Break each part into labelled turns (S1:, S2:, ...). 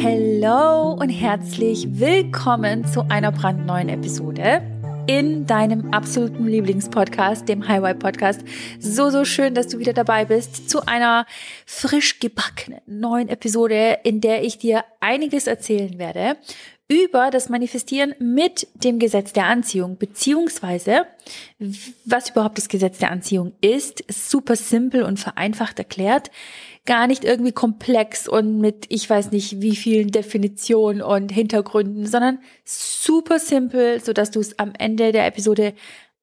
S1: Hallo und herzlich willkommen zu einer brandneuen Episode in deinem absoluten Lieblingspodcast, dem Highway Podcast. So, so schön, dass du wieder dabei bist zu einer frisch gebackenen neuen Episode, in der ich dir einiges erzählen werde über das Manifestieren mit dem Gesetz der Anziehung, beziehungsweise was überhaupt das Gesetz der Anziehung ist super simpel und vereinfacht erklärt, gar nicht irgendwie komplex und mit ich weiß nicht wie vielen Definitionen und Hintergründen, sondern super simpel, so dass du es am Ende der Episode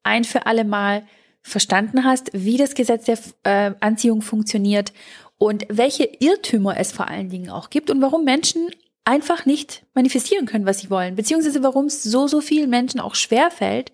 S1: ein für alle Mal verstanden hast, wie das Gesetz der äh, Anziehung funktioniert und welche Irrtümer es vor allen Dingen auch gibt und warum Menschen einfach nicht manifestieren können, was sie wollen, beziehungsweise warum es so, so vielen Menschen auch schwer fällt,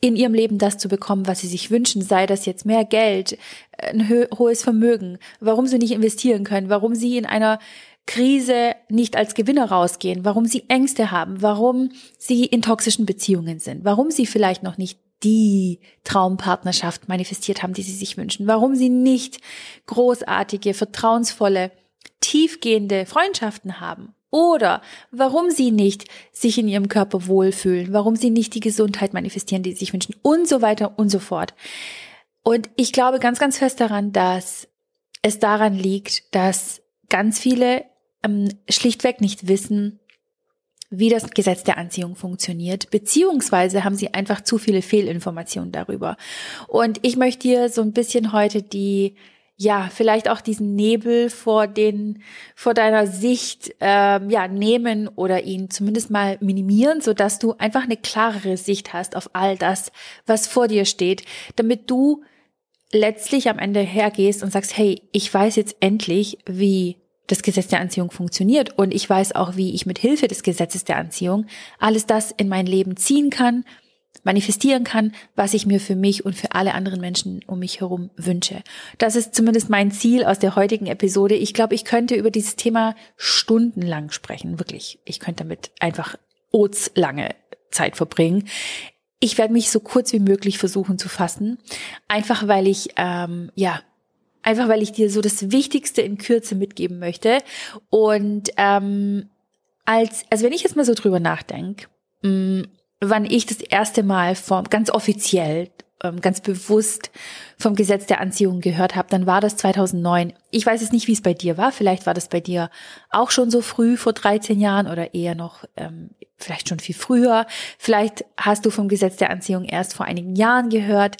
S1: in ihrem Leben das zu bekommen, was sie sich wünschen, sei das jetzt mehr Geld, ein hohes Vermögen, warum sie nicht investieren können, warum sie in einer Krise nicht als Gewinner rausgehen, warum sie Ängste haben, warum sie in toxischen Beziehungen sind, warum sie vielleicht noch nicht die Traumpartnerschaft manifestiert haben, die sie sich wünschen, warum sie nicht großartige, vertrauensvolle, tiefgehende Freundschaften haben oder warum sie nicht sich in ihrem Körper wohlfühlen, warum sie nicht die Gesundheit manifestieren, die sie sich wünschen und so weiter und so fort. Und ich glaube ganz, ganz fest daran, dass es daran liegt, dass ganz viele ähm, schlichtweg nicht wissen, wie das Gesetz der Anziehung funktioniert, beziehungsweise haben sie einfach zu viele Fehlinformationen darüber. Und ich möchte dir so ein bisschen heute die ja, vielleicht auch diesen Nebel vor den, vor deiner Sicht, ähm, ja, nehmen oder ihn zumindest mal minimieren, so dass du einfach eine klarere Sicht hast auf all das, was vor dir steht, damit du letztlich am Ende hergehst und sagst, hey, ich weiß jetzt endlich, wie das Gesetz der Anziehung funktioniert und ich weiß auch, wie ich mit Hilfe des Gesetzes der Anziehung alles das in mein Leben ziehen kann manifestieren kann, was ich mir für mich und für alle anderen Menschen um mich herum wünsche. Das ist zumindest mein Ziel aus der heutigen Episode. Ich glaube, ich könnte über dieses Thema stundenlang sprechen, wirklich. Ich könnte damit einfach lange Zeit verbringen. Ich werde mich so kurz wie möglich versuchen zu fassen, einfach weil ich ähm, ja einfach weil ich dir so das Wichtigste in Kürze mitgeben möchte und ähm, als also wenn ich jetzt mal so drüber nachdenke mm, wann ich das erste Mal vom, ganz offiziell, ähm, ganz bewusst vom Gesetz der Anziehung gehört habe, dann war das 2009. Ich weiß jetzt nicht, wie es bei dir war. Vielleicht war das bei dir auch schon so früh, vor 13 Jahren oder eher noch, ähm, vielleicht schon viel früher. Vielleicht hast du vom Gesetz der Anziehung erst vor einigen Jahren gehört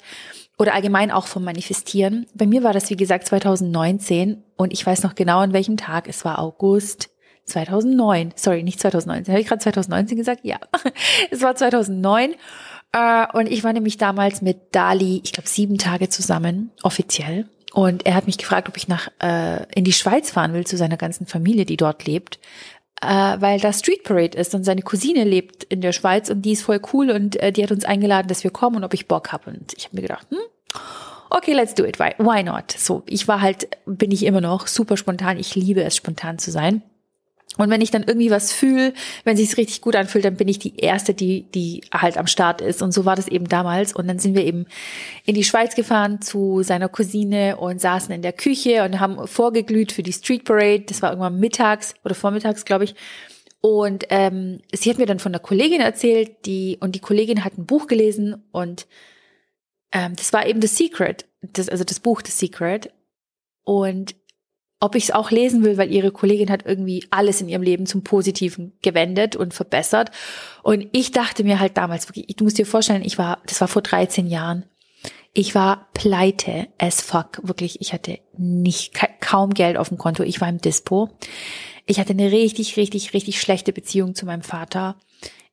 S1: oder allgemein auch vom Manifestieren. Bei mir war das, wie gesagt, 2019 und ich weiß noch genau, an welchem Tag. Es war August 2009, sorry, nicht 2019, habe ich gerade 2019 gesagt? Ja, es war 2009 äh, und ich war nämlich damals mit Dali, ich glaube sieben Tage zusammen, offiziell. Und er hat mich gefragt, ob ich nach äh, in die Schweiz fahren will zu seiner ganzen Familie, die dort lebt, äh, weil da Street Parade ist und seine Cousine lebt in der Schweiz und die ist voll cool und äh, die hat uns eingeladen, dass wir kommen und ob ich Bock habe. Und ich habe mir gedacht, hm, okay, let's do it. Why, why not? So, ich war halt, bin ich immer noch super spontan. Ich liebe es, spontan zu sein. Und wenn ich dann irgendwie was fühle, wenn sich's richtig gut anfühlt, dann bin ich die erste, die die halt am Start ist. Und so war das eben damals. Und dann sind wir eben in die Schweiz gefahren zu seiner Cousine und saßen in der Küche und haben vorgeglüht für die Street Parade. Das war irgendwann mittags oder vormittags, glaube ich. Und ähm, sie hat mir dann von der Kollegin erzählt, die und die Kollegin hat ein Buch gelesen und ähm, das war eben The Secret, das, also das Buch The Secret. Und ob ich es auch lesen will, weil ihre Kollegin hat irgendwie alles in ihrem Leben zum Positiven gewendet und verbessert. Und ich dachte mir halt damals wirklich, du musst dir vorstellen, ich war, das war vor 13 Jahren. Ich war pleite as fuck, wirklich. Ich hatte nicht, kaum Geld auf dem Konto. Ich war im Dispo. Ich hatte eine richtig, richtig, richtig schlechte Beziehung zu meinem Vater.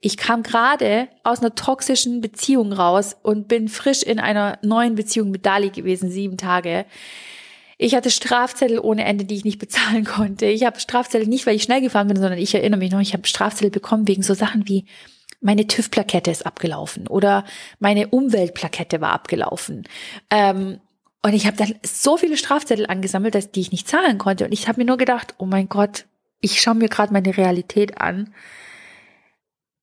S1: Ich kam gerade aus einer toxischen Beziehung raus und bin frisch in einer neuen Beziehung mit Dali gewesen, sieben Tage. Ich hatte Strafzettel ohne Ende, die ich nicht bezahlen konnte. Ich habe Strafzettel nicht, weil ich schnell gefahren bin, sondern ich erinnere mich noch, ich habe Strafzettel bekommen wegen so Sachen wie meine TÜV-Plakette ist abgelaufen oder meine Umweltplakette war abgelaufen. Ähm, und ich habe dann so viele Strafzettel angesammelt, dass die ich nicht zahlen konnte. Und ich habe mir nur gedacht, oh mein Gott, ich schaue mir gerade meine Realität an.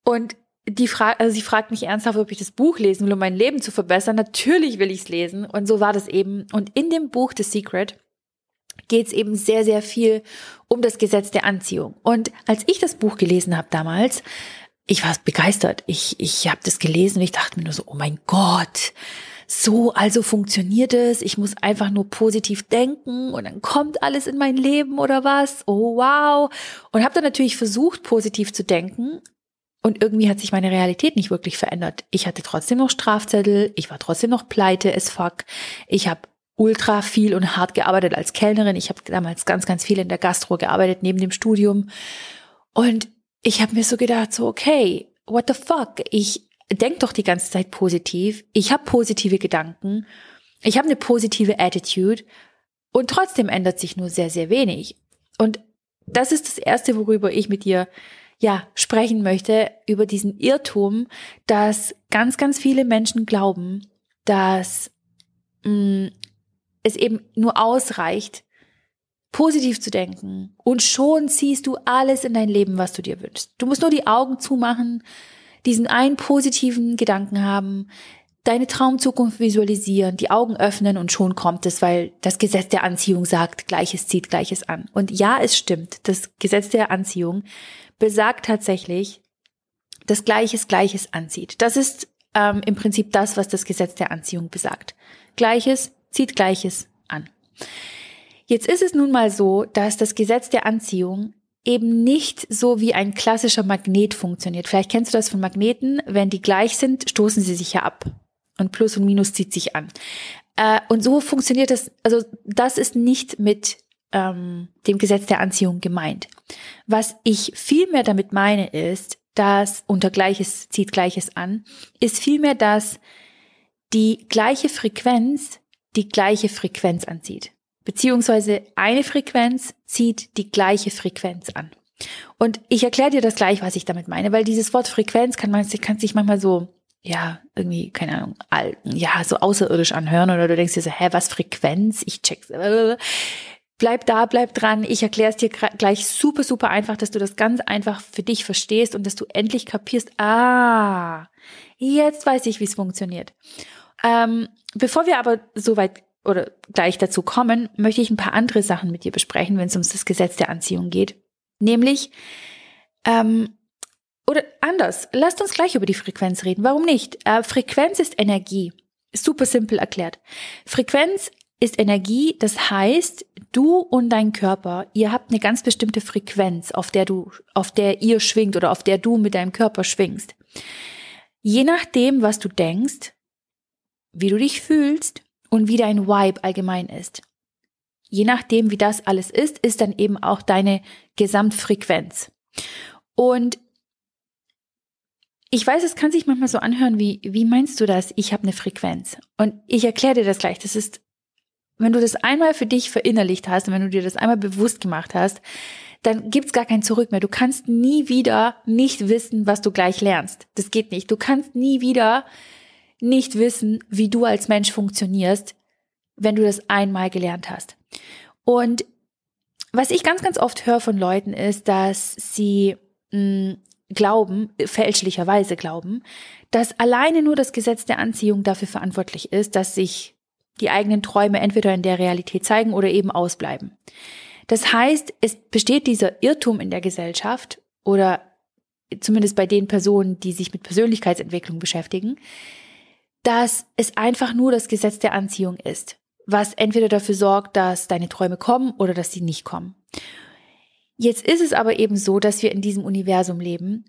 S1: Und die Frage, also sie fragt mich ernsthaft, ob ich das Buch lesen will, um mein Leben zu verbessern. Natürlich will ich es lesen. Und so war das eben. Und in dem Buch The Secret geht es eben sehr, sehr viel um das Gesetz der Anziehung. Und als ich das Buch gelesen habe damals, ich war begeistert. Ich, ich habe das gelesen und ich dachte mir nur so, oh mein Gott, so, also funktioniert es. Ich muss einfach nur positiv denken und dann kommt alles in mein Leben oder was. Oh wow. Und habe dann natürlich versucht, positiv zu denken. Und irgendwie hat sich meine Realität nicht wirklich verändert. Ich hatte trotzdem noch Strafzettel, ich war trotzdem noch pleite as fuck. Ich habe ultra viel und hart gearbeitet als Kellnerin. Ich habe damals ganz, ganz viel in der Gastro gearbeitet neben dem Studium. Und ich habe mir so gedacht, so, okay, what the fuck? Ich denk doch die ganze Zeit positiv. Ich habe positive Gedanken. Ich habe eine positive Attitude. Und trotzdem ändert sich nur sehr, sehr wenig. Und das ist das Erste, worüber ich mit dir ja sprechen möchte, über diesen Irrtum, dass ganz, ganz viele Menschen glauben, dass mh, mm, es eben nur ausreicht, positiv zu denken und schon ziehst du alles in dein Leben, was du dir wünschst. Du musst nur die Augen zumachen, diesen einen positiven Gedanken haben, deine Traumzukunft visualisieren, die Augen öffnen und schon kommt es, weil das Gesetz der Anziehung sagt, Gleiches zieht Gleiches an. Und ja, es stimmt, das Gesetz der Anziehung besagt tatsächlich, dass Gleiches Gleiches anzieht. Das ist ähm, im Prinzip das, was das Gesetz der Anziehung besagt. Gleiches zieht Gleiches an. Jetzt ist es nun mal so, dass das Gesetz der Anziehung eben nicht so wie ein klassischer Magnet funktioniert. Vielleicht kennst du das von Magneten. Wenn die gleich sind, stoßen sie sich ja ab. Und Plus und Minus zieht sich an. Äh, und so funktioniert das, also das ist nicht mit ähm, dem Gesetz der Anziehung gemeint. Was ich vielmehr damit meine ist, dass unter Gleiches zieht Gleiches an, ist vielmehr, dass die gleiche Frequenz die gleiche Frequenz anzieht. Beziehungsweise eine Frequenz zieht die gleiche Frequenz an. Und ich erkläre dir das gleich, was ich damit meine, weil dieses Wort Frequenz kann man kann sich manchmal so, ja, irgendwie, keine Ahnung, ja, so außerirdisch anhören oder du denkst dir so, hä, was Frequenz? Ich check's. Bleib da, bleib dran. Ich erkläre es dir gleich super, super einfach, dass du das ganz einfach für dich verstehst und dass du endlich kapierst, ah, jetzt weiß ich, wie es funktioniert. Ähm, bevor wir aber soweit oder gleich dazu kommen, möchte ich ein paar andere Sachen mit dir besprechen, wenn es ums das Gesetz der Anziehung geht. Nämlich, ähm, oder anders, lasst uns gleich über die Frequenz reden. Warum nicht? Äh, Frequenz ist Energie. Super simpel erklärt. Frequenz ist Energie, das heißt, du und dein Körper, ihr habt eine ganz bestimmte Frequenz, auf der du, auf der ihr schwingt oder auf der du mit deinem Körper schwingst. Je nachdem, was du denkst, wie du dich fühlst und wie dein Vibe allgemein ist. Je nachdem, wie das alles ist, ist dann eben auch deine Gesamtfrequenz. Und ich weiß, es kann sich manchmal so anhören, wie, wie meinst du das? Ich habe eine Frequenz. Und ich erkläre dir das gleich. Das ist, wenn du das einmal für dich verinnerlicht hast und wenn du dir das einmal bewusst gemacht hast, dann gibt's gar kein Zurück mehr. Du kannst nie wieder nicht wissen, was du gleich lernst. Das geht nicht. Du kannst nie wieder nicht wissen, wie du als Mensch funktionierst, wenn du das einmal gelernt hast. Und was ich ganz, ganz oft höre von Leuten ist, dass sie mh, mm, glauben, fälschlicherweise glauben, dass alleine nur das Gesetz der Anziehung dafür verantwortlich ist, dass sich die eigenen Träume entweder in der Realität zeigen oder eben ausbleiben. Das heißt, es besteht dieser Irrtum in der Gesellschaft oder zumindest bei den Personen, die sich mit Persönlichkeitsentwicklung beschäftigen, dass es einfach nur das Gesetz der Anziehung ist, was entweder dafür sorgt, dass deine Träume kommen oder dass sie nicht kommen. Jetzt ist es aber eben so, dass wir in diesem Universum leben,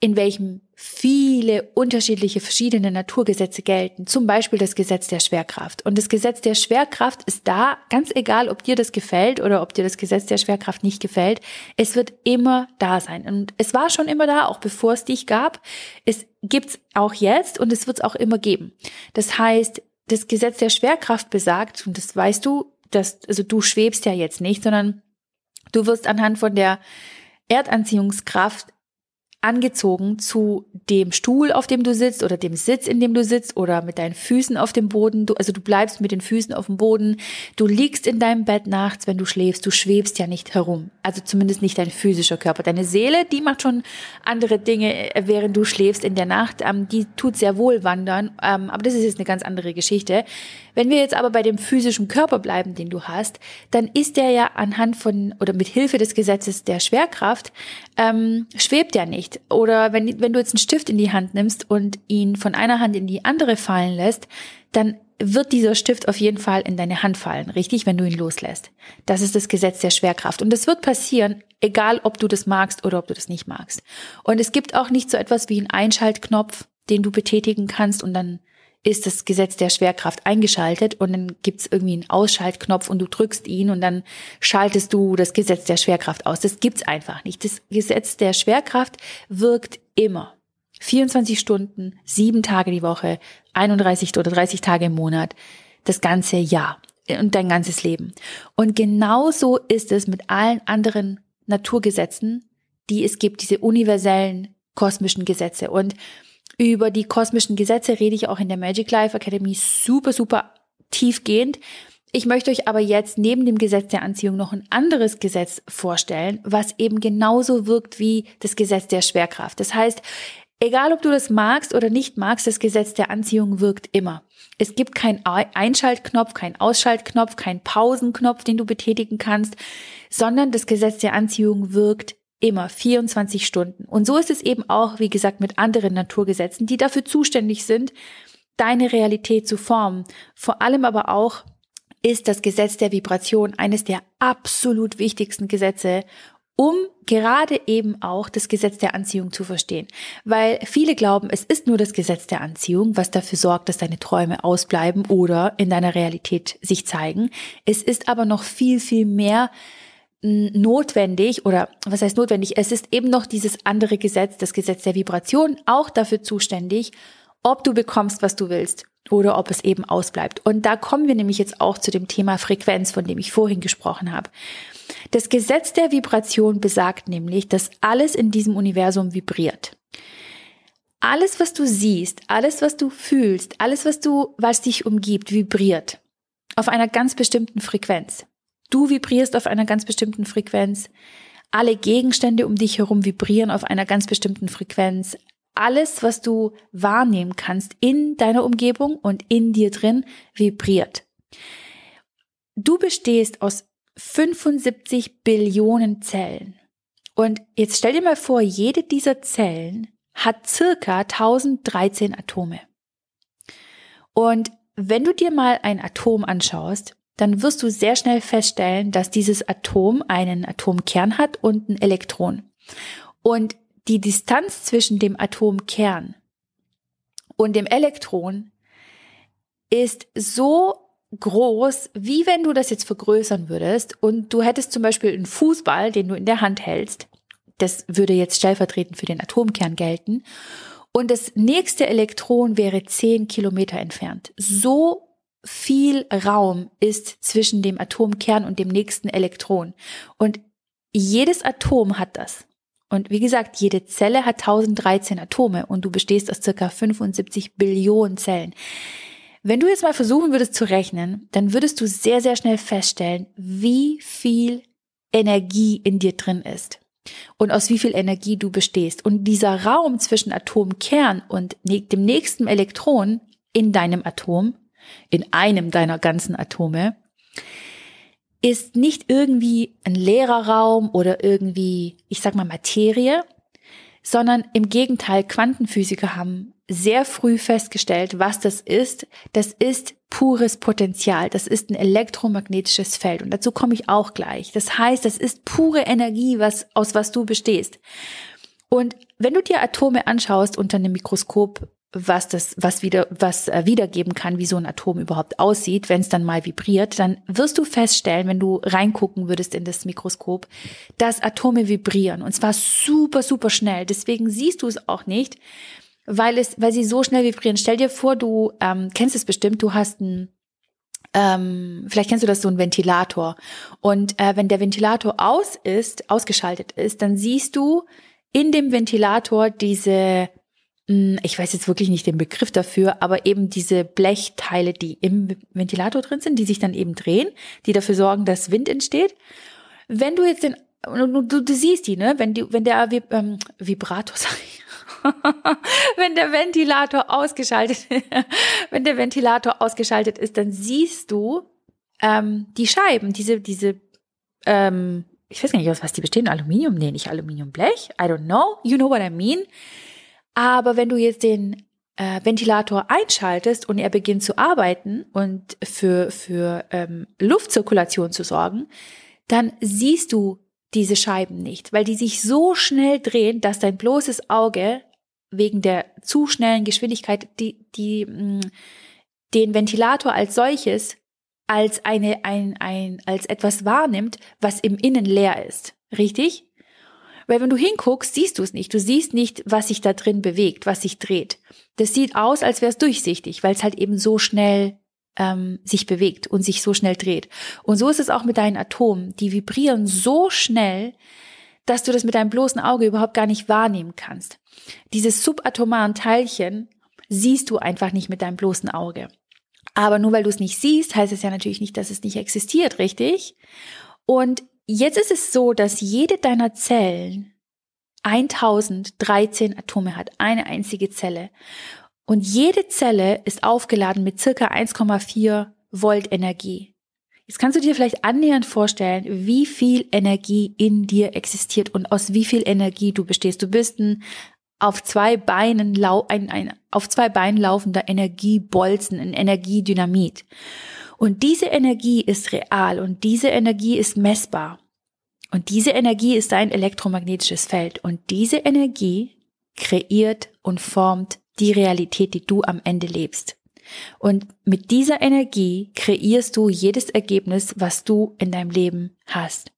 S1: in welchem viele unterschiedliche verschiedene Naturgesetze gelten, zum Beispiel das Gesetz der Schwerkraft. Und das Gesetz der Schwerkraft ist da, ganz egal, ob dir das gefällt oder ob dir das Gesetz der Schwerkraft nicht gefällt, es wird immer da sein. Und es war schon immer da, auch bevor es dich gab. Es gibt's auch jetzt und es wird es auch immer geben. Das heißt, das Gesetz der Schwerkraft besagt, und das weißt du, dass, also du schwebst ja jetzt nicht, sondern du wirst anhand von der Erdanziehungskraft angezogen zu dem Stuhl, auf dem du sitzt oder dem Sitz, in dem du sitzt oder mit deinen Füßen auf dem Boden. Du, also du bleibst mit den Füßen auf dem Boden. Du liegst in deinem Bett nachts, wenn du schläfst. Du schwebst ja nicht herum. Also zumindest nicht dein physischer Körper. Deine Seele, die macht schon andere Dinge, äh, während du schläfst in der Nacht. Ähm, die tut sehr wohl wandern. Ähm, aber das ist jetzt eine ganz andere Geschichte. Wenn wir jetzt aber bei dem physischen Körper bleiben, den du hast, dann ist der ja anhand von oder mit Hilfe des Gesetzes der Schwerkraft ähm, schwebt der nicht. Oder wenn, wenn du jetzt einen Stift in die Hand nimmst und ihn von einer Hand in die andere fallen lässt, dann wird dieser Stift auf jeden Fall in deine Hand fallen, richtig, wenn du ihn loslässt. Das ist das Gesetz der Schwerkraft. Und das wird passieren, egal ob du das magst oder ob du das nicht magst. Und es gibt auch nicht so etwas wie einen Einschaltknopf, den du betätigen kannst und dann ist das Gesetz der Schwerkraft eingeschaltet und dann gibt's irgendwie einen Ausschaltknopf und du drückst ihn und dann schaltest du das Gesetz der Schwerkraft aus. Das gibt's einfach nicht. Das Gesetz der Schwerkraft wirkt immer. 24 Stunden, sieben Tage die Woche, 31 oder 30 Tage im Monat, das ganze Jahr und dein ganzes Leben. Und genauso ist es mit allen anderen Naturgesetzen, die es gibt, diese universellen kosmischen Gesetze. Und über die kosmischen Gesetze rede ich auch in der Magic Life Academy super, super tiefgehend. Ich möchte euch aber jetzt neben dem Gesetz der Anziehung noch ein anderes Gesetz vorstellen, was eben genauso wirkt wie das Gesetz der Schwerkraft. Das heißt, egal ob du das magst oder nicht magst, das Gesetz der Anziehung wirkt immer. Es gibt keinen Einschaltknopf, keinen Ausschaltknopf, keinen Pausenknopf, den du betätigen kannst, sondern das Gesetz der Anziehung wirkt Immer 24 Stunden. Und so ist es eben auch, wie gesagt, mit anderen Naturgesetzen, die dafür zuständig sind, deine Realität zu formen. Vor allem aber auch ist das Gesetz der Vibration eines der absolut wichtigsten Gesetze, um gerade eben auch das Gesetz der Anziehung zu verstehen. Weil viele glauben, es ist nur das Gesetz der Anziehung, was dafür sorgt, dass deine Träume ausbleiben oder in deiner Realität sich zeigen. Es ist aber noch viel, viel mehr notwendig oder was heißt notwendig? Es ist eben noch dieses andere Gesetz, das Gesetz der Vibration, auch dafür zuständig, ob du bekommst, was du willst oder ob es eben ausbleibt. Und da kommen wir nämlich jetzt auch zu dem Thema Frequenz, von dem ich vorhin gesprochen habe. Das Gesetz der Vibration besagt nämlich, dass alles in diesem Universum vibriert. Alles, was du siehst, alles, was du fühlst, alles, was du, was dich umgibt, vibriert auf einer ganz bestimmten Frequenz. Du vibrierst auf einer ganz bestimmten Frequenz. Alle Gegenstände um dich herum vibrieren auf einer ganz bestimmten Frequenz. Alles, was du wahrnehmen kannst in deiner Umgebung und in dir drin, vibriert. Du bestehst aus 75 Billionen Zellen. Und jetzt stell dir mal vor, jede dieser Zellen hat circa 1013 Atome. Und wenn du dir mal ein Atom anschaust, dann wirst du sehr schnell feststellen, dass dieses Atom einen Atomkern hat und ein Elektron. Und die Distanz zwischen dem Atomkern und dem Elektron ist so groß, wie wenn du das jetzt vergrößern würdest und du hättest zum Beispiel einen Fußball, den du in der Hand hältst. Das würde jetzt stellvertretend für den Atomkern gelten. Und das nächste Elektron wäre zehn Kilometer entfernt. So viel Raum ist zwischen dem Atomkern und dem nächsten Elektron. Und jedes Atom hat das. Und wie gesagt, jede Zelle hat 1013 Atome und du bestehst aus circa 75 Billionen Zellen. Wenn du jetzt mal versuchen würdest zu rechnen, dann würdest du sehr, sehr schnell feststellen, wie viel Energie in dir drin ist und aus wie viel Energie du bestehst. Und dieser Raum zwischen Atomkern und dem nächsten Elektron in deinem Atom in einem deiner ganzen Atome, ist nicht irgendwie ein leerer Raum oder irgendwie, ich sag mal, Materie, sondern im Gegenteil, Quantenphysiker haben sehr früh festgestellt, was das ist. Das ist pures Potenzial. Das ist ein elektromagnetisches Feld. Und dazu komme ich auch gleich. Das heißt, das ist pure Energie, was, aus was du bestehst. Und wenn du dir Atome anschaust unter einem Mikroskop, was das, was wieder, was äh, wiedergeben kann, wie so ein Atom überhaupt aussieht, wenn es dann mal vibriert, dann wirst du feststellen, wenn du reingucken würdest in das Mikroskop, dass Atome vibrieren und zwar super, super schnell. Deswegen siehst du es auch nicht, weil es, weil sie so schnell vibrieren. Stell dir vor, du ähm, kennst es bestimmt, du hast ein ähm, vielleicht kennst du das so ein Ventilator und äh, wenn der Ventilator aus ist, ausgeschaltet ist, dann siehst du in dem Ventilator diese, ich weiß jetzt wirklich nicht den Begriff dafür, aber eben diese Blechteile, die im Ventilator drin sind, die sich dann eben drehen, die dafür sorgen, dass Wind entsteht. Wenn du jetzt den, du, du, siehst die, ne? Wenn die, wenn der ähm, Vibrator, sag ich, wenn der Ventilator ausgeschaltet, wenn der Ventilator ausgeschaltet ist, dann siehst du ähm, die Scheiben, diese, diese, ähm, ich weiß gar nicht, aus was die bestehen, Aluminium, nee, nicht Aluminium, Blech, I don't know, you know what I mean. Aber wenn du jetzt den äh, Ventilator einschaltest und er beginnt zu arbeiten und für, für ähm, Luftzirkulation zu sorgen, dann siehst du diese Scheiben nicht, weil die sich so schnell drehen, dass dein bloßes Auge wegen der zu schnellen Geschwindigkeit die, die, mh, mm, den Ventilator als solches als eine, ein, ein, als etwas wahrnimmt, was im Innen leer ist. Richtig? Weil wenn du hinguckst, siehst du es nicht. Du siehst nicht, was sich da drin bewegt, was sich dreht. Das sieht aus, als wäre es durchsichtig, weil es halt eben so schnell ähm, sich bewegt und sich so schnell dreht. Und so ist es auch mit deinen Atomen. Die vibrieren so schnell, dass du das mit deinem bloßen Auge überhaupt gar nicht wahrnehmen kannst. Diese subatomaren Teilchen siehst du einfach nicht mit deinem bloßen Auge. Aber nur weil du es nicht siehst, heißt es ja natürlich nicht, dass es nicht existiert, richtig? Und jetzt ist es so, dass jede deiner Zellen 1013 Atome hat, eine einzige Zelle. Und jede Zelle ist aufgeladen mit circa 1,4 Volt Energie. Jetzt kannst du dir vielleicht annähernd vorstellen, wie viel Energie in dir existiert und aus wie viel Energie du bestehst. Du bist ein auf zwei Beinen ein, ein auf zwei Beinen laufender Energiebolzen, ein Energiedynamit. Und diese Energie ist real und diese Energie ist messbar. Und diese Energie ist ein elektromagnetisches Feld und diese Energie kreiert und formt die Realität, die du am Ende lebst. Und mit dieser Energie kreierst du jedes Ergebnis, was du in deinem Leben hast.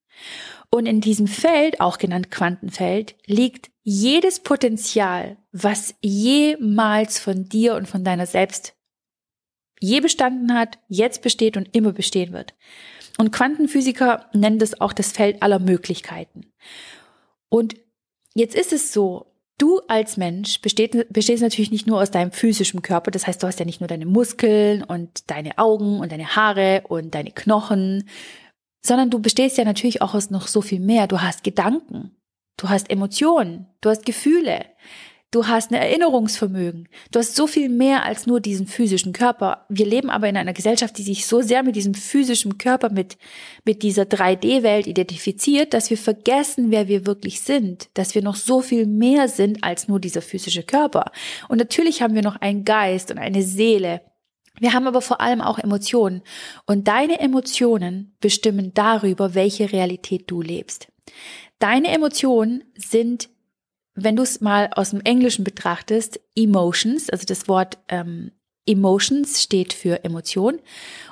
S1: Und in diesem Feld, auch genannt Quantenfeld, liegt jedes Potenzial, was jemals von dir und von deiner selbst je bestanden hat, jetzt besteht und immer bestehen wird. Und Quantenphysiker nennen das auch das Feld aller Möglichkeiten. Und jetzt ist es so, Du als Mensch besteht, bestehst natürlich nicht nur aus deinem physischen Körper, das heißt, du hast ja nicht nur deine Muskeln und deine Augen und deine Haare und deine Knochen, sondern du bestehst ja natürlich auch aus noch so viel mehr. Du hast Gedanken, du hast Emotionen, du hast Gefühle, Du hast ein Erinnerungsvermögen. Du hast so viel mehr als nur diesen physischen Körper. Wir leben aber in einer Gesellschaft, die sich so sehr mit diesem physischen Körper, mit, mit dieser 3D-Welt identifiziert, dass wir vergessen, wer wir wirklich sind. Dass wir noch so viel mehr sind als nur dieser physische Körper. Und natürlich haben wir noch einen Geist und eine Seele. Wir haben aber vor allem auch Emotionen. Und deine Emotionen bestimmen darüber, welche Realität du lebst. Deine Emotionen sind wenn du es mal aus dem Englischen betrachtest, Emotions, also das Wort ähm, Emotions steht für Emotion.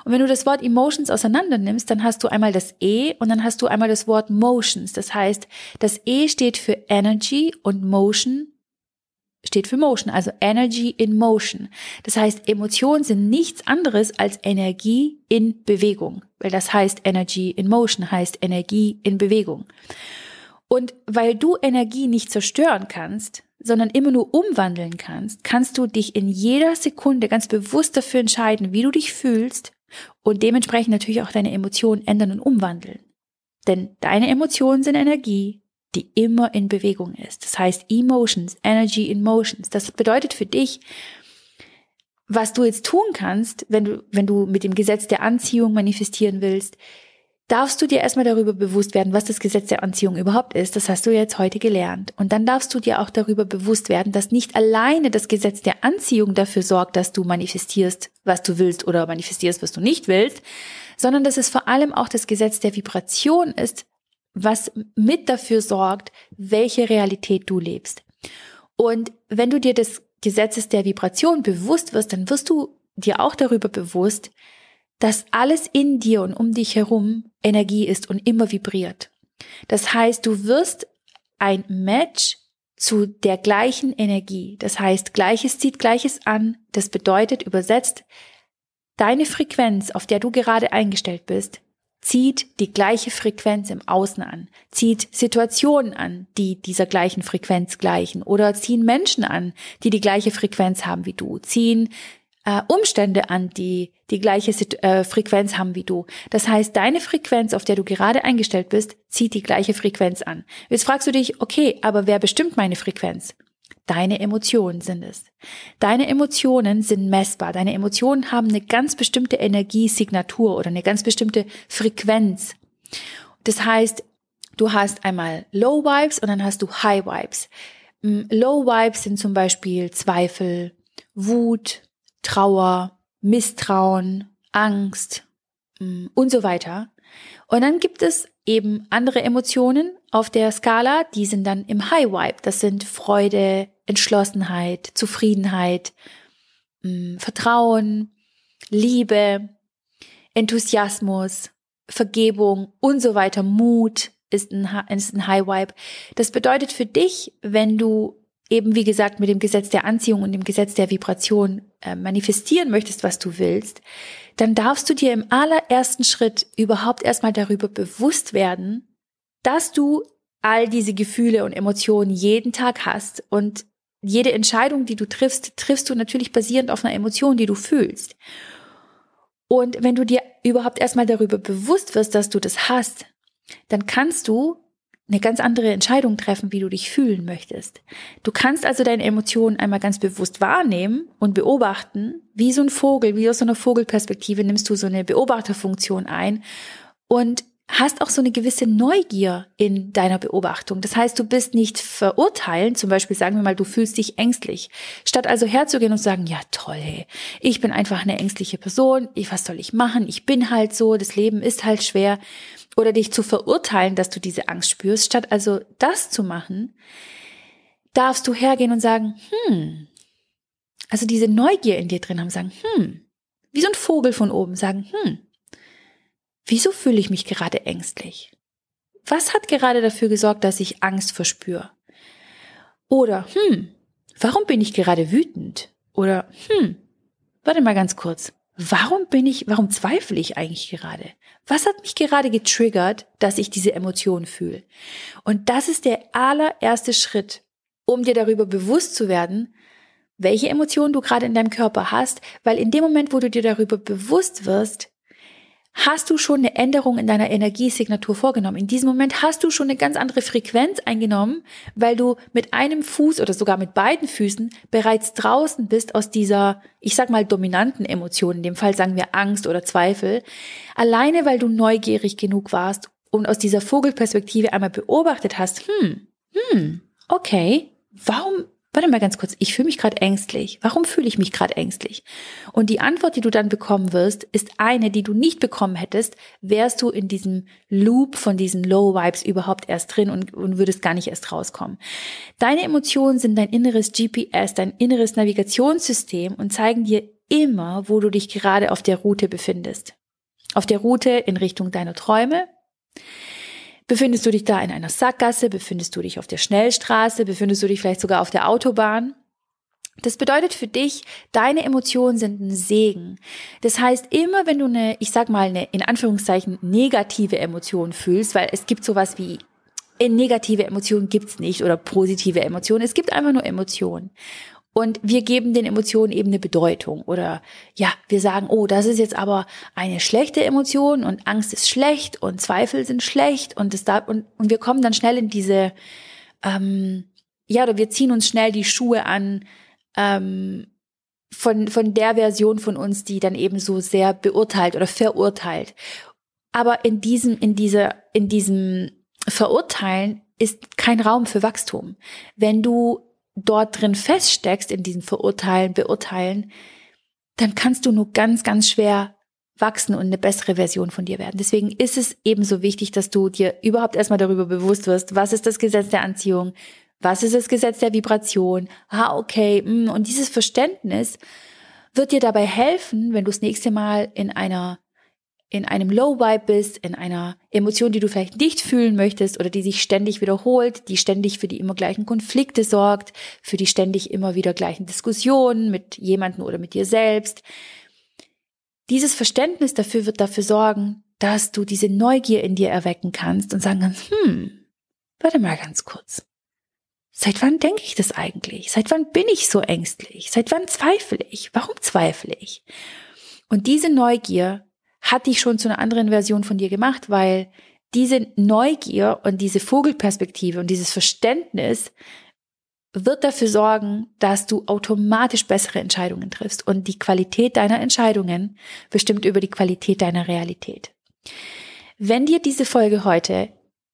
S1: Und wenn du das Wort Emotions auseinander nimmst, dann hast du einmal das E und dann hast du einmal das Wort Motions. Das heißt, das E steht für Energy und Motion steht für Motion, also Energy in Motion. Das heißt, Emotionen sind nichts anderes als Energie in Bewegung, weil das heißt Energy in Motion heißt Energie in Bewegung. Und weil du Energie nicht zerstören kannst, sondern immer nur umwandeln kannst, kannst du dich in jeder Sekunde ganz bewusst dafür entscheiden, wie du dich fühlst und dementsprechend natürlich auch deine Emotionen ändern und umwandeln. Denn deine Emotionen sind Energie, die immer in Bewegung ist. Das heißt Emotions, Energy in Motions. Das bedeutet für dich, was du jetzt tun kannst, wenn du, wenn du mit dem Gesetz der Anziehung manifestieren willst, darfst du dir erstmal darüber bewusst werden, was das Gesetz der Anziehung überhaupt ist. Das hast du jetzt heute gelernt. Und dann darfst du dir auch darüber bewusst werden, dass nicht alleine das Gesetz der Anziehung dafür sorgt, dass du manifestierst, was du willst oder manifestierst, was du nicht willst, sondern dass es vor allem auch das Gesetz der Vibration ist, was mit dafür sorgt, welche Realität du lebst. Und wenn du dir des Gesetzes der Vibration bewusst wirst, dann wirst du dir auch darüber bewusst, dass alles in dir und um dich herum Energie ist und immer vibriert. Das heißt, du wirst ein Match zu der gleichen Energie. Das heißt, Gleiches zieht Gleiches an. Das bedeutet übersetzt, deine Frequenz, auf der du gerade eingestellt bist, zieht die gleiche Frequenz im Außen an, zieht Situationen an, die dieser gleichen Frequenz gleichen oder ziehen Menschen an, die die gleiche Frequenz haben wie du, ziehen äh, Umstände an, die die gleiche äh, Frequenz haben wie du. Das heißt, deine Frequenz, auf der du gerade eingestellt bist, zieht die gleiche Frequenz an. Jetzt fragst du dich, okay, aber wer bestimmt meine Frequenz? Deine Emotionen sind es. Deine Emotionen sind messbar. Deine Emotionen haben eine ganz bestimmte Energiesignatur oder eine ganz bestimmte Frequenz. Das heißt, du hast einmal Low Vibes und dann hast du High Vibes. Mm, Low Vibes sind zum Beispiel Zweifel, Wut, Trauer, Misstrauen, Angst mm, und so weiter. Und dann gibt es eben andere Emotionen auf der Skala, die sind dann im High Vibe. Das sind Freude, Entschlossenheit, Zufriedenheit, mm, Vertrauen, Liebe, Enthusiasmus, Vergebung und so weiter, Mut ist ein, ist ein High Vibe. Das bedeutet für dich, wenn du eben wie gesagt mit dem Gesetz der Anziehung und dem Gesetz der Vibration äh, manifestieren möchtest, was du willst, dann darfst du dir im allerersten Schritt überhaupt erstmal darüber bewusst werden, dass du all diese Gefühle und Emotionen jeden Tag hast und jede Entscheidung, die du triffst, triffst du natürlich basierend auf einer Emotion, die du fühlst. Und wenn du dir überhaupt erstmal darüber bewusst wirst, dass du das hast, dann kannst du eine ganz andere Entscheidung treffen, wie du dich fühlen möchtest. Du kannst also deine Emotionen einmal ganz bewusst wahrnehmen und beobachten, wie so ein Vogel, wie aus so einer Vogelperspektive nimmst du so eine Beobachterfunktion ein und hast auch so eine gewisse Neugier in deiner Beobachtung. Das heißt, du bist nicht verurteilend, zum Beispiel sagen wir mal, du fühlst dich ängstlich. Statt also herzugehen und sagen, ja toll, hey, ich bin einfach eine ängstliche Person, ich, was soll ich machen, ich bin halt so, das Leben ist halt schwer. Oder dich zu verurteilen, dass du diese Angst spürst, statt also das zu machen, darfst du hergehen und sagen, hm, also diese Neugier in dir drin haben, sagen, hm, wie so ein Vogel von oben sagen, hm, Wieso fühle ich mich gerade ängstlich? Was hat gerade dafür gesorgt, dass ich Angst verspüre? Oder, hm, warum bin ich gerade wütend? Oder, hm, warte mal ganz kurz. Warum bin ich, warum zweifle ich eigentlich gerade? Was hat mich gerade getriggert, dass ich diese Emotion fühle? Und das ist der allererste Schritt, um dir darüber bewusst zu werden, welche Emotionen du gerade in deinem Körper hast, weil in dem Moment, wo du dir darüber bewusst wirst, hast du schon eine Änderung in deiner Energiesignatur vorgenommen. In diesem Moment hast du schon eine ganz andere Frequenz eingenommen, weil du mit einem Fuß oder sogar mit beiden Füßen bereits draußen bist aus dieser, ich sag mal, dominanten Emotion. In dem Fall sagen wir Angst oder Zweifel. Alleine, weil du neugierig genug warst und aus dieser Vogelperspektive einmal beobachtet hast, hm, hm, okay, warum warte mal ganz kurz, ich fühle mich gerade ängstlich. Warum fühle ich mich gerade ängstlich? Und die Antwort, die du dann bekommen wirst, ist eine, die du nicht bekommen hättest, wärst du in diesem Loop von diesen Low Vibes überhaupt erst drin und, und würdest gar nicht erst rauskommen. Deine Emotionen sind dein inneres GPS, dein inneres Navigationssystem und zeigen dir immer, wo du dich gerade auf der Route befindest. Auf der Route in Richtung deiner Träume, Befindest du dich da in einer Sackgasse? Befindest du dich auf der Schnellstraße? Befindest du dich vielleicht sogar auf der Autobahn? Das bedeutet für dich, deine Emotionen sind ein Segen. Das heißt, immer wenn du eine, ich sag mal, eine in Anführungszeichen negative Emotion fühlst, weil es gibt sowas wie äh, negative Emotionen gibt's nicht oder positive Emotionen. Es gibt einfach nur Emotionen. Und wir geben den Emotionen eben eine Bedeutung. Oder ja, wir sagen, oh, das ist jetzt aber eine schlechte Emotion und Angst ist schlecht und Zweifel sind schlecht und es da und, und wir kommen dann schnell in diese, ähm, ja, oder wir ziehen uns schnell die Schuhe an ähm, von, von der Version von uns, die dann eben so sehr beurteilt oder verurteilt. Aber in diesem, in dieser, in diesem Verurteilen ist kein Raum für Wachstum. Wenn du dort drin feststeckst, in diesem Verurteilen, Beurteilen, dann kannst du nur ganz, ganz schwer wachsen und eine bessere Version von dir werden. Deswegen ist es ebenso wichtig, dass du dir überhaupt erstmal darüber bewusst wirst, was ist das Gesetz der Anziehung, was ist das Gesetz der Vibration, ah, okay, mm, und dieses Verständnis wird dir dabei helfen, wenn du das nächste Mal in einer in einem Low Vibe bist, in einer Emotion, die du vielleicht nicht fühlen möchtest oder die sich ständig wiederholt, die ständig für die immer gleichen Konflikte sorgt, für die ständig immer wieder gleichen Diskussionen mit jemandem oder mit dir selbst. Dieses Verständnis dafür wird dafür sorgen, dass du diese Neugier in dir erwecken kannst und sagen kannst, hm, warte mal ganz kurz. Seit wann denke ich das eigentlich? Seit wann bin ich so ängstlich? Seit wann zweifle ich? Warum zweifle ich? Und diese Neugier hat dich schon zu einer anderen Version von dir gemacht, weil diese Neugier und diese Vogelperspektive und dieses Verständnis wird dafür sorgen, dass du automatisch bessere Entscheidungen triffst. Und die Qualität deiner Entscheidungen bestimmt über die Qualität deiner Realität. Wenn dir diese Folge heute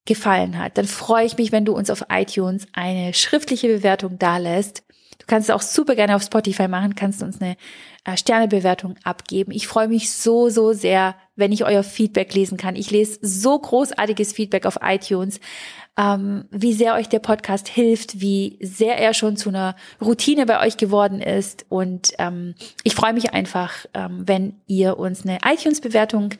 S1: gefallen hat, dann freue ich mich, wenn du uns auf iTunes eine schriftliche Bewertung dalässt. Du kannst es auch super gerne auf Spotify machen, kannst uns eine Sternebewertung abgeben. Ich freue mich so, so sehr, wenn ich euer Feedback lesen kann. Ich lese so großartiges Feedback auf iTunes, ähm, wie sehr euch der Podcast hilft, wie sehr er schon zu einer Routine bei euch geworden ist. Und ähm, ich freue mich einfach, ähm, wenn ihr uns eine iTunes-Bewertung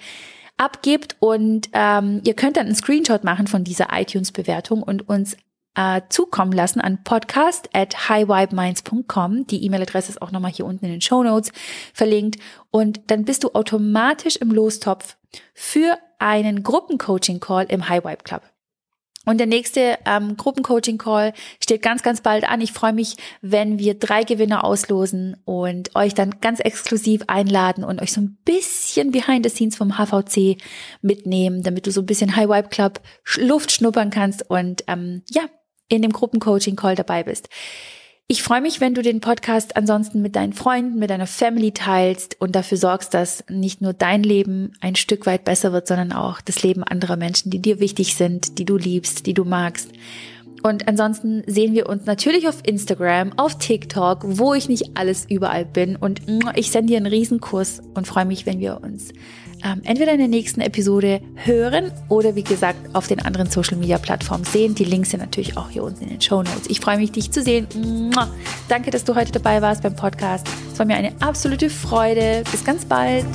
S1: abgibt und ähm, ihr könnt dann einen Screenshot machen von dieser iTunes-Bewertung und uns äh, zukommen lassen an podcast at highvibeminds.com. Die E-Mail-Adresse ist auch nochmal hier unten in den Show Notes verlinkt. Und dann bist du automatisch im Lostopf für einen Gruppencoaching-Call im High Vibe Club. Und der nächste ähm, Gruppencoaching-Call steht ganz, ganz bald an. Ich freue mich, wenn wir drei Gewinner auslosen und euch dann ganz exklusiv einladen und euch so ein bisschen behind the scenes vom HVC mitnehmen, damit du so ein bisschen High Vibe Club Luft schnuppern kannst und ähm, ja, in dem Gruppencoaching-Call dabei bist. Ich freue mich, wenn du den Podcast ansonsten mit deinen Freunden, mit deiner Family teilst und dafür sorgst, dass nicht nur dein Leben ein Stück weit besser wird, sondern auch das Leben anderer Menschen, die dir wichtig sind, die du liebst, die du magst. Und ansonsten sehen wir uns natürlich auf Instagram, auf TikTok, wo ich nicht alles überall bin. Und ich sende dir einen Riesenkurs und freue mich, wenn wir uns ähm, entweder in der nächsten Episode hören oder wie gesagt auf den anderen Social Media Plattformen sehen. Die Links sind natürlich auch hier unten in den Show Notes. Ich freue mich, dich zu sehen. Danke, dass du heute dabei warst beim Podcast. Es war mir eine absolute Freude. Bis ganz bald.